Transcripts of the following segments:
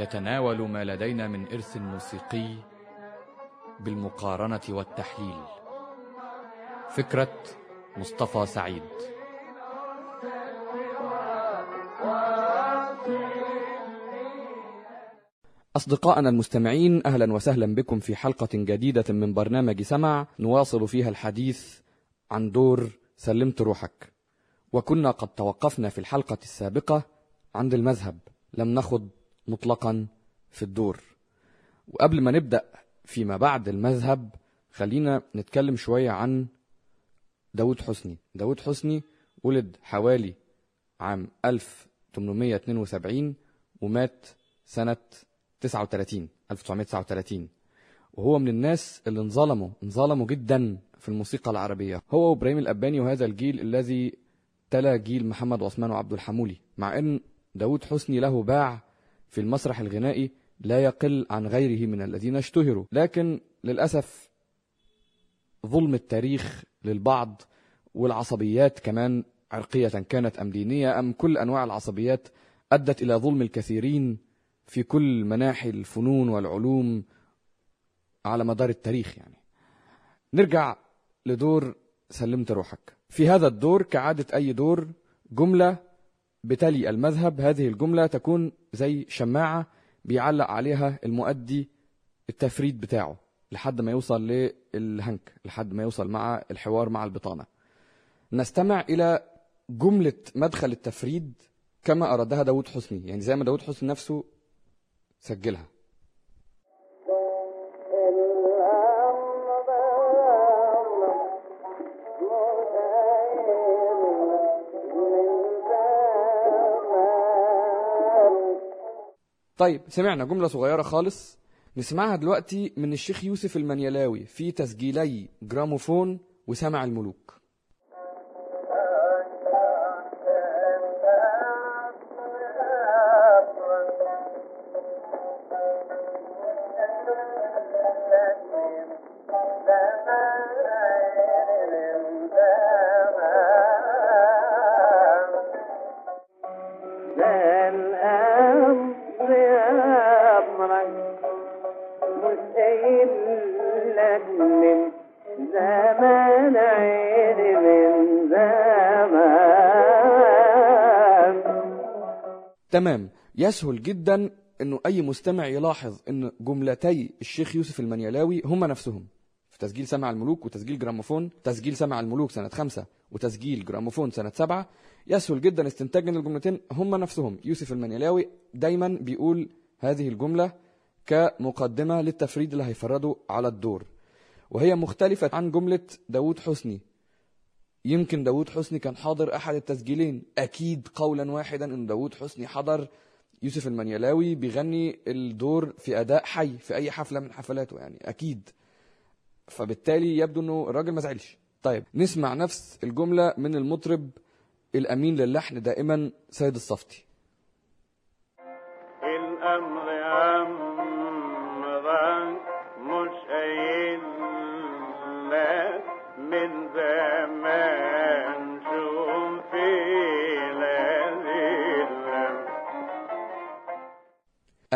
يتناول ما لدينا من إرث موسيقي بالمقارنة والتحليل. فكرة مصطفى سعيد. أصدقائنا المستمعين أهلا وسهلا بكم في حلقة جديدة من برنامج سمع. نواصل فيها الحديث عن دور سلمت روحك. وكنا قد توقفنا في الحلقة السابقة عند المذهب. لم نخض مطلقا في الدور. وقبل ما نبدأ فيما بعد المذهب خلينا نتكلم شوية عن داود حسني. داود حسني ولد حوالي عام 1872 ومات سنة 39 1939 وهو من الناس اللي انظلموا انظلموا جدا في الموسيقى العربية. هو وإبراهيم الأباني وهذا الجيل الذي تلا جيل محمد عثمان وعبد الحمولي. مع إن داود حسني له باع في المسرح الغنائي لا يقل عن غيره من الذين اشتهروا. لكن للأسف ظلم التاريخ للبعض والعصبيات كمان عرقية كانت أم دينية أم كل أنواع العصبيات أدت إلى ظلم الكثيرين في كل مناحي الفنون والعلوم على مدار التاريخ يعني. نرجع لدور سلمت روحك. في هذا الدور كعادة أي دور جملة بتلي المذهب هذه الجملة تكون زي شماعة بيعلق عليها المؤدي التفريد بتاعه لحد ما يوصل للهنك لحد ما يوصل مع الحوار مع البطانة. نستمع إلى جملة مدخل التفريد كما أرادها داود حسني. يعني زي ما داود حسني نفسه سجلها. طيب سمعنا جملة صغيرة خالص نسمعها دلوقتي من الشيخ يوسف المنيلاوي في تسجيلي جراموفون وسمع الملوك. تمام. يسهل جدا إنه أي مستمع يلاحظ إن جملتي الشيخ يوسف المنيلاوي هما نفسهم. في تسجيل سمع الملوك وتسجيل جراموفون تسجيل سمع الملوك سنة خمسة وتسجيل جراموفون سنة سبعة يسهل جدا استنتاج إن الجملتين هما نفسهم. يوسف المنيلاوي دايما بيقول هذه الجملة كمقدمة للتفريد اللي هيفرده على الدور. وهي مختلفة عن جملة داود حسني. يمكن داود حسني كان حاضر أحد التسجيلين. أكيد قولا واحدا أن داود حسني حضر يوسف المنيلاوي بيغني الدور في أداء حي في أي حفلة من حفلاته يعني أكيد. فبالتالي يبدو أنه الراجل ما زعلش. طيب نسمع نفس الجملة من المطرب الأمين للحن دائما سيد الصفتي.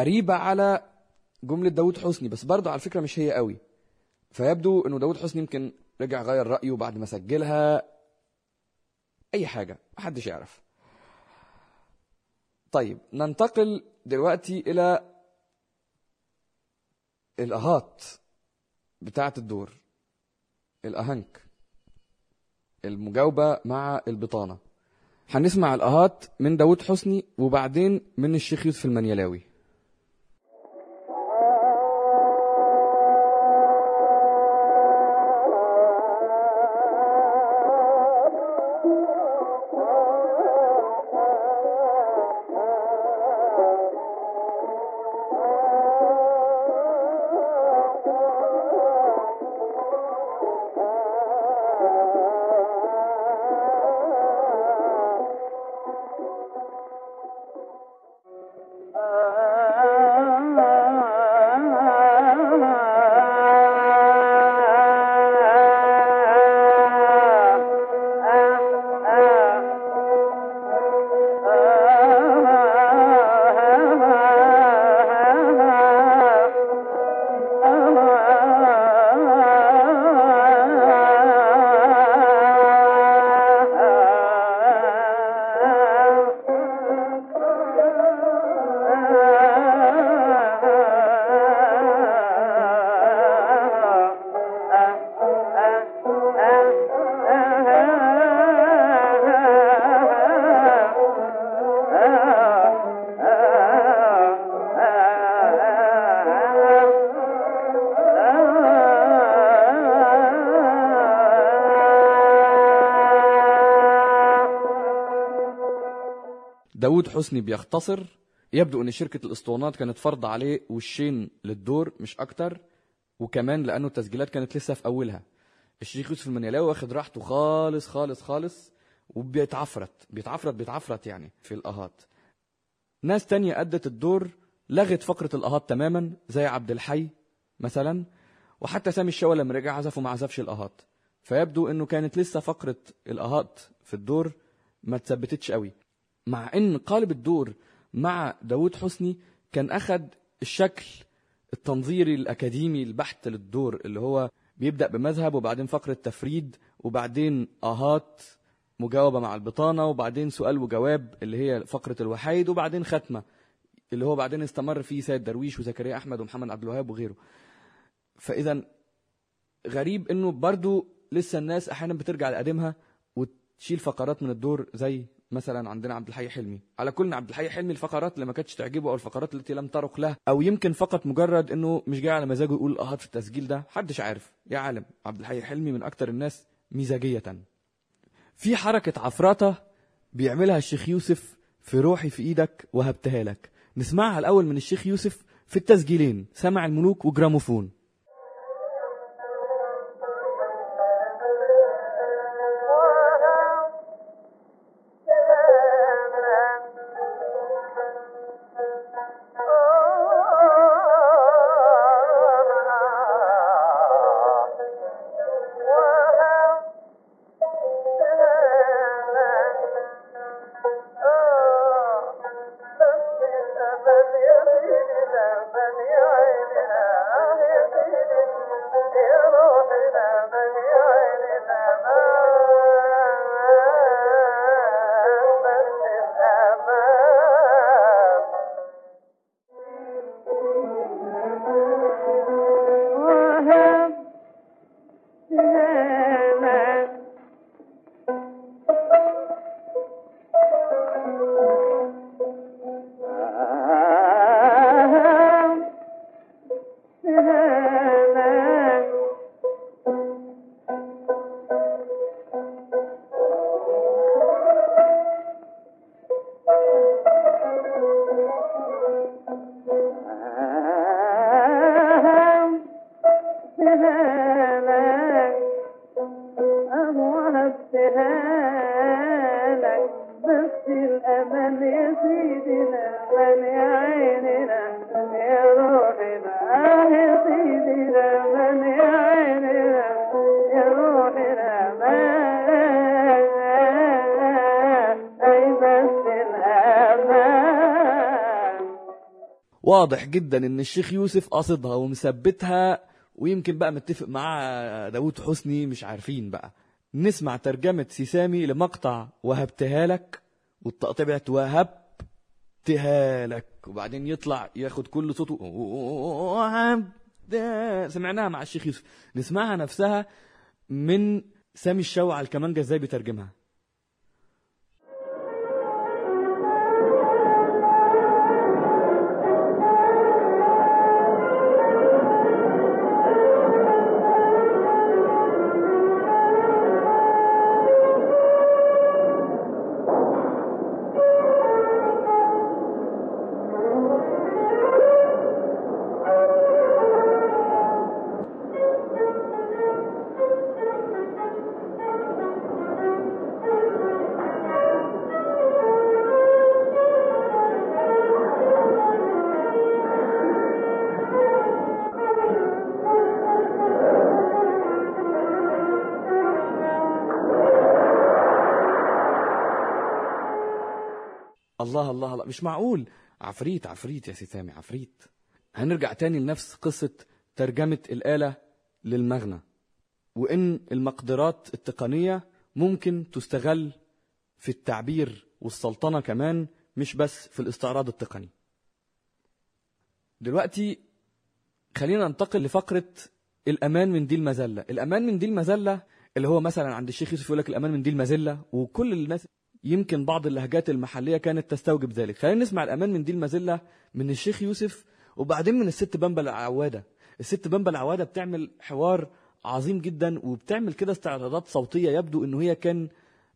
قريبة على جملة داود حسني بس برضه على فكرة مش هي قوي. فيبدو إنه داود حسني يمكن رجع غير رأيه بعد ما سجلها أي حاجة محدش يعرف. طيب ننتقل دلوقتي إلى الأهات بتاعة الدور الأهنك المجاوبة مع البطانة. هنسمع الأهات من داود حسني وبعدين من الشيخ يوسف المنيلاوي. داود حسني بيختصر يبدو إن شركة الاسطوانات كانت فرض عليه وشين للدور مش أكتر وكمان لأنه التسجيلات كانت لسه في أولها. الشيخ يوسف المنيلاوي واخد راحته خالص خالص خالص وبيتعفرت بيتعفرت بيتعفرت يعني في الأهات. ناس تانية أدت الدور لغت فقرة الأهات تماما زي عبد الحي مثلا وحتى سامي الشوا لما رجع عزف وما عزفش الأهات. فيبدو إنه كانت لسه فقرة الأهات في الدور ما تثبتتش قوي. مع إن قالب الدور مع داود حسني كان اخد الشكل التنظيري الأكاديمي البحت للدور اللي هو بيبدأ بمذهب وبعدين فقره تفريد وبعدين آهات مجاوبة مع البطانة وبعدين سؤال وجواب اللي هي فقرة الوحيد وبعدين ختمة اللي هو بعدين استمر فيه سيد درويش وزكريا أحمد ومحمد عبد الوهاب وغيره. فاذا غريب إنه برضو لسه الناس أحيانا بترجع لقديمها وتشيل فقرات من الدور زي مثلا عندنا عبد الحي حلمي. على كل عبد الحي حلمي الفقرات اللي ما كانتش تعجبه أو الفقرات التي لم ترق له أو يمكن فقط مجرد إنه مش جاي على مزاجه يقول اهات في التسجيل ده محدش عارف. يا عالم عبد الحي حلمي من أكتر الناس مزاجية. في حركة عفرطه بيعملها الشيخ يوسف في روحي في إيدك وهبتها لك. نسمعها الأول من الشيخ يوسف في التسجيلين سمع الملوك وجراموفون. واضح جدا إن الشيخ يوسف قاصدها ومثبتها ويمكن بقى متفق مع داود حسني مش عارفين بقى. نسمع ترجمة سيسامي لمقطع وهبتها لك والتقطيع بتاعت وهبتها لك. وبعدين يطلع ياخد كل صوته سمعناها مع الشيخ يوسف. نسمعها نفسها من سامي الشوع على الكمانجة إزاي بيترجمها؟ الله الله الله. مش معقول. عفريت عفريت يا سي سامي عفريت. هنرجع تاني لنفس قصة ترجمة الآلة للمغنى. وإن المقدرات التقنية ممكن تستغل في التعبير والسلطنة كمان مش بس في الاستعراض التقني. دلوقتي خلينا ننتقل لفقرة الأمان من دي المذلة الأمان من دي المذلة اللي هو مثلا عند الشيخ يوسف يقول لك الأمان من دي المذلة وكل الناس يمكن بعض اللهجات المحلية كانت تستوجب ذلك. خلينا نسمع الأمان من دي المذلة من الشيخ يوسف وبعدين من الست بمبة العوادة. الست بمبة العوادة بتعمل حوار عظيم جدا وبتعمل كده استعراضات صوتية يبدو إنه هي كان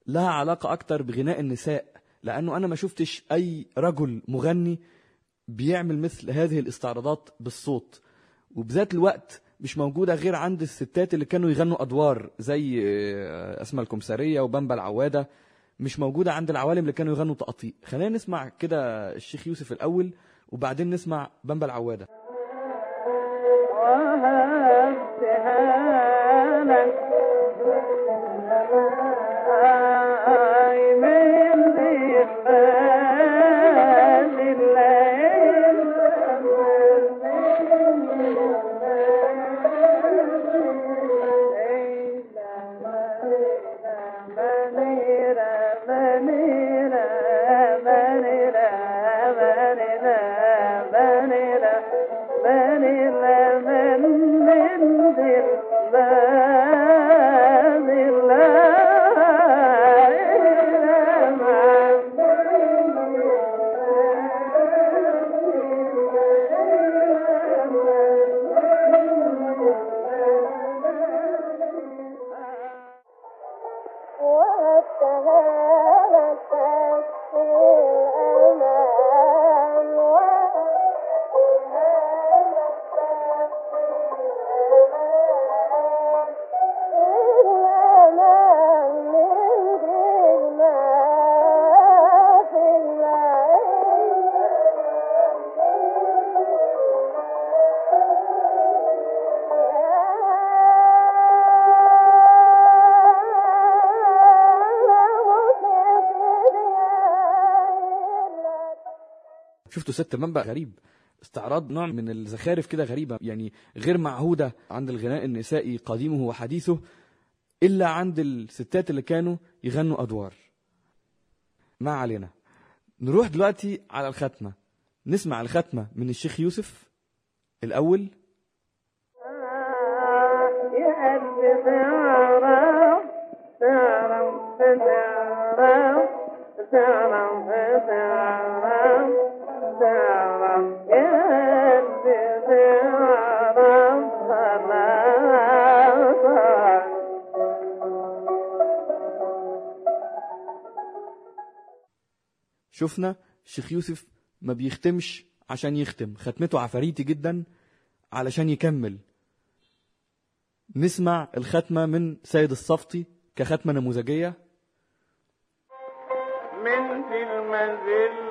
لها علاقة أكتر بغناء النساء لأنه أنا ما شفتش أي رجل مغني بيعمل مثل هذه الاستعراضات بالصوت. وبذات الوقت مش موجودة غير عند الستات اللي كانوا يغنوا أدوار زي آه، أسماء الكمسارية وبمبا العوادة. مش موجودة عند العوالم اللي كانوا يغنوا تقطيع. خلينا نسمع كده الشيخ يوسف الأول وبعدين نسمع وهبتها لك ست منبع غريب استعراض نوع من الزخارف كده غريبة يعني غير معهودة عند الغناء النسائي قديمه وحديثه إلا عند الستات اللي كانوا يغنوا أدوار. ما علينا. نروح دلوقتي على الختمة. نسمع الختمة من الشيخ يوسف. الأول. شفنا الشيخ يوسف ما بيختمش عشان يختم. ختمته عفاريتي جدا علشان يكمل. نسمع الختمة من سيد الصفتي كختمة نموذجية. من في المذلة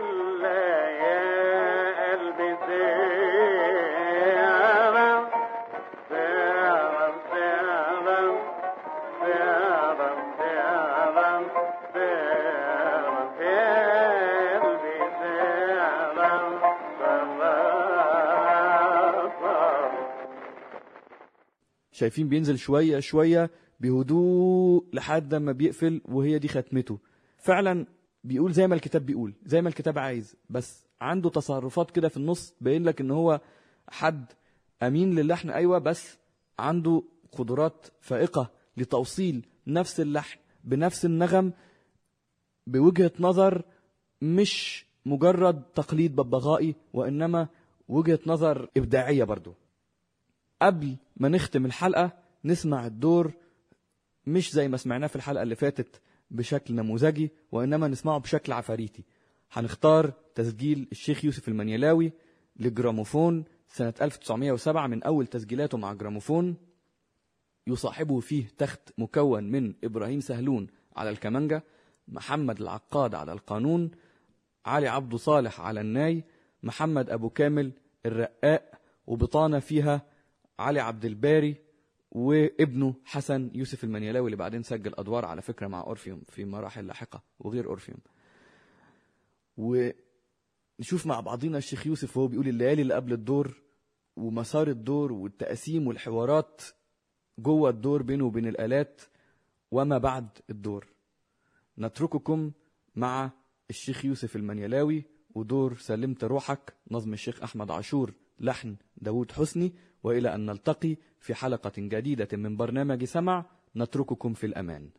شايفين بينزل شوية شوية بهدوء لحد ما بيقفل وهي دي ختمته. فعلا بيقول زي ما الكتاب بيقول زي ما الكتاب عايز بس عنده تصرفات كده في النص باين لك إن هو حد أمين للحن. أيوه بس عنده قدرات فائقة لتوصيل نفس اللحن بنفس النغم بوجهة نظر مش مجرد تقليد ببغائي وإنما وجهة نظر إبداعية برضو. قبل ما نختم الحلقة نسمع الدور مش زي ما سمعناه في الحلقة اللي فاتت بشكل نموذجي وإنما نسمعه بشكل عفاريتي. هنختار تسجيل الشيخ يوسف المنيلاوي لجراموفون سنة 1907 من أول تسجيلاته مع جراموفون. يصاحبه فيه تخت مكون من إبراهيم سهلون على الكمانجة محمد العقاد على القانون علي عبد صالح على الناي محمد أبو كامل الرقاق وبطانة فيها علي عبد الباري وابنه حسن يوسف المنيلاوي اللي بعدين سجل أدوار على فكرة مع أورفيوم في مراحل لاحقة وغير أورفيوم. ونشوف مع بعضينا الشيخ يوسف وهو بيقول الليالي اللي قبل الدور ومسار الدور والتقاسيم والحوارات جوه الدور بينه وبين الآلات وما بعد الدور. نترككم مع الشيخ يوسف المنيلاوي ودور سلمت روحك نظم الشيخ أحمد عاشور. لحن داود حسني وإلى أن نلتقي في حلقة جديدة من برنامج سمع نترككم في الأمان.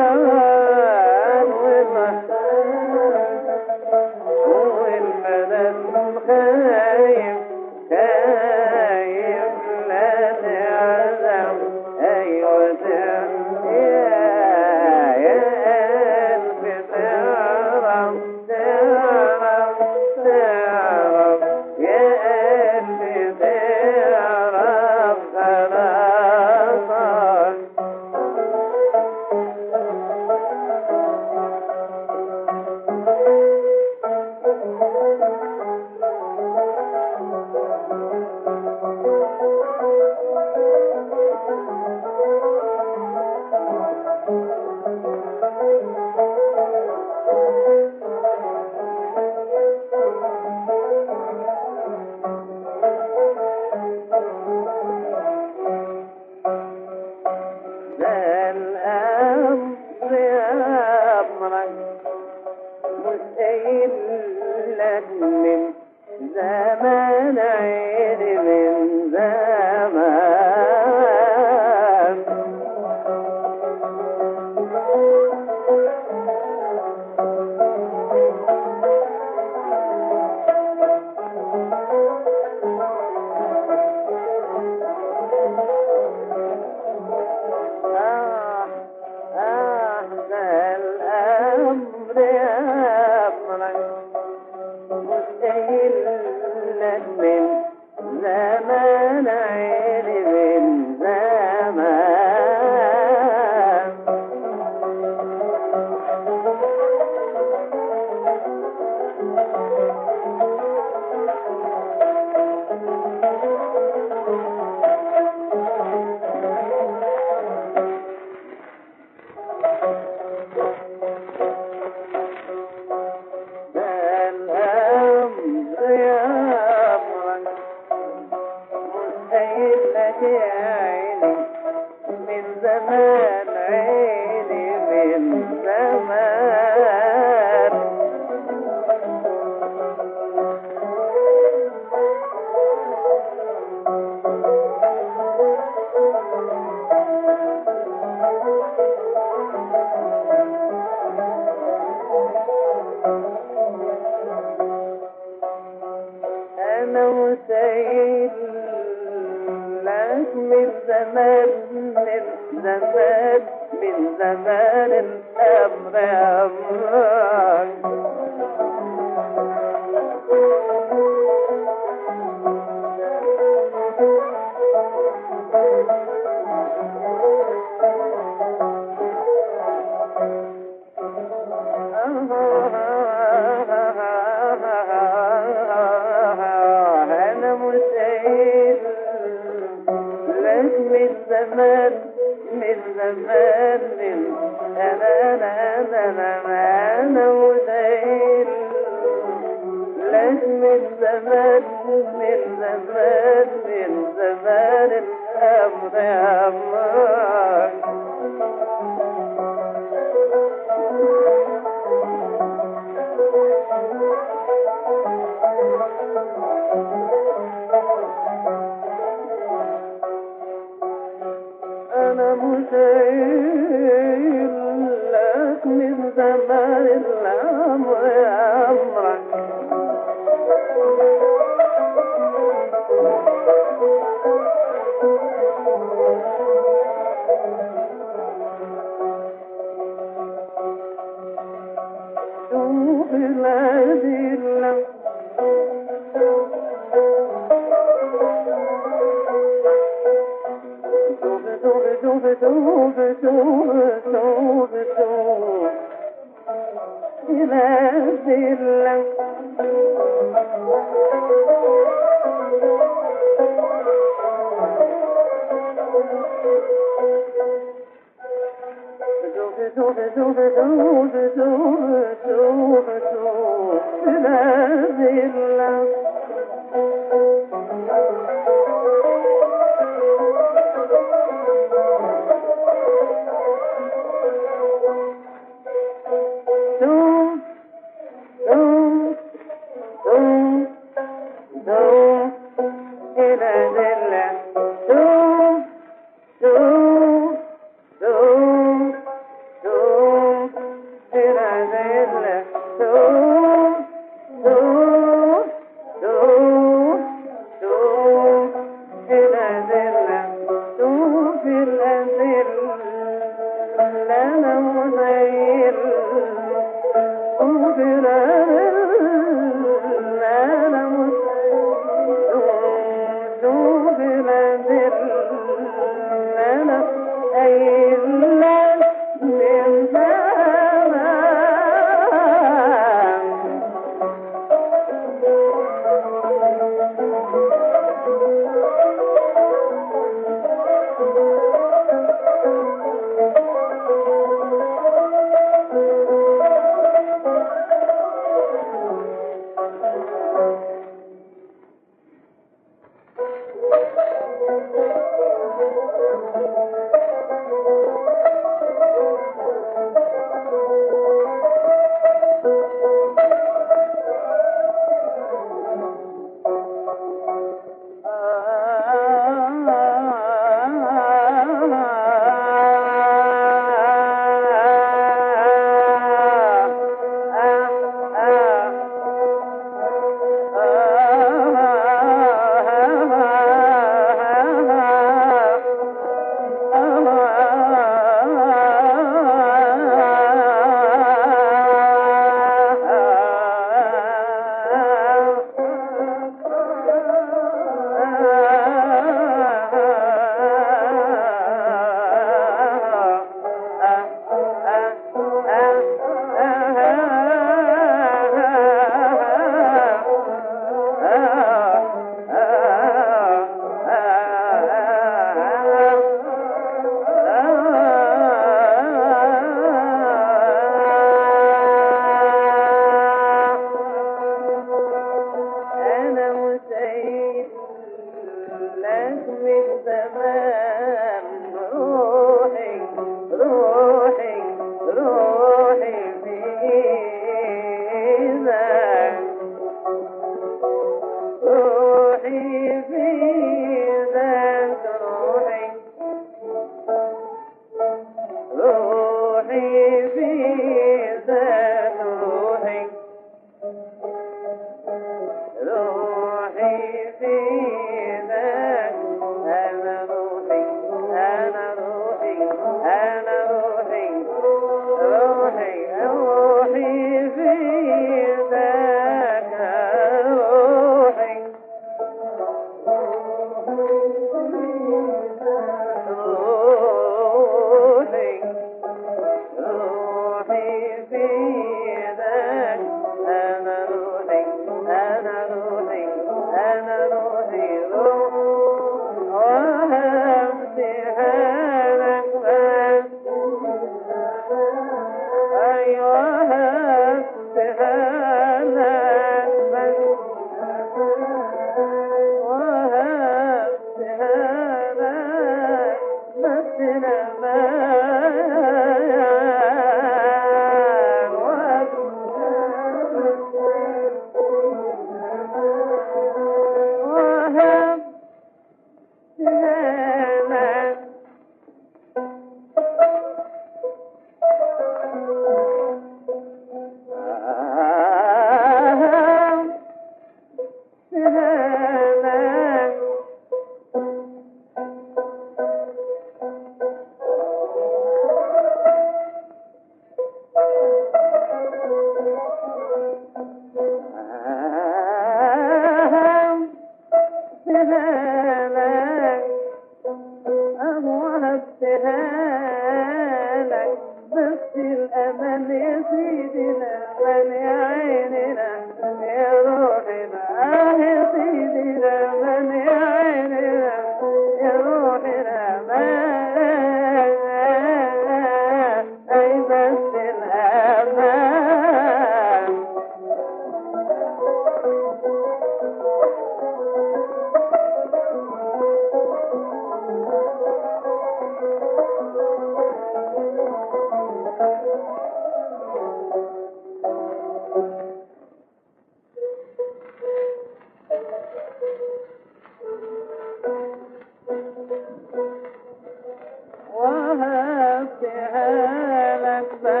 back.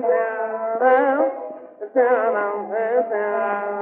تعرف يا